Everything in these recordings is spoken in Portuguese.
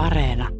Areena.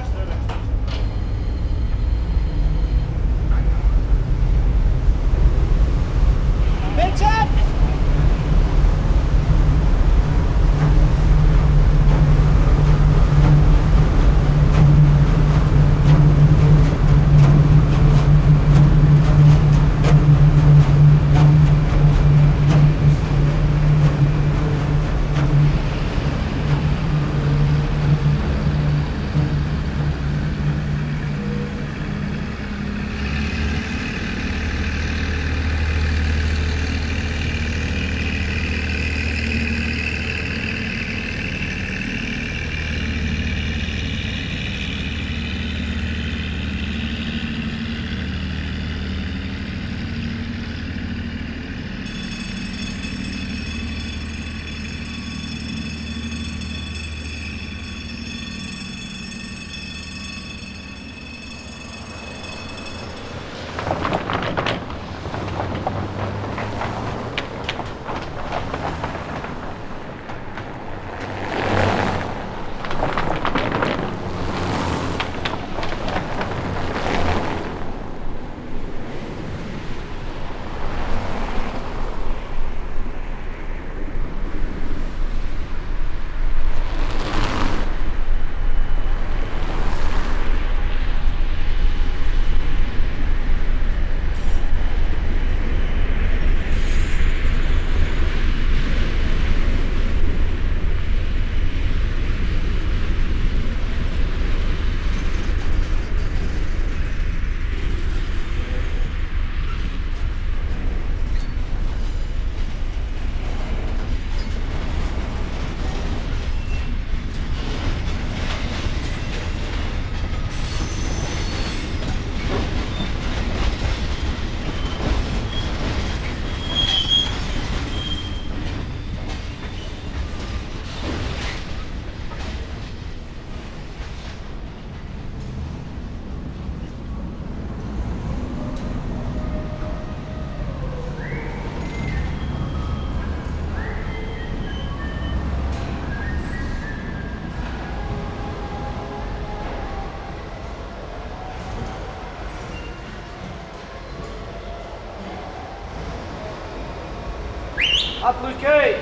Appliqué!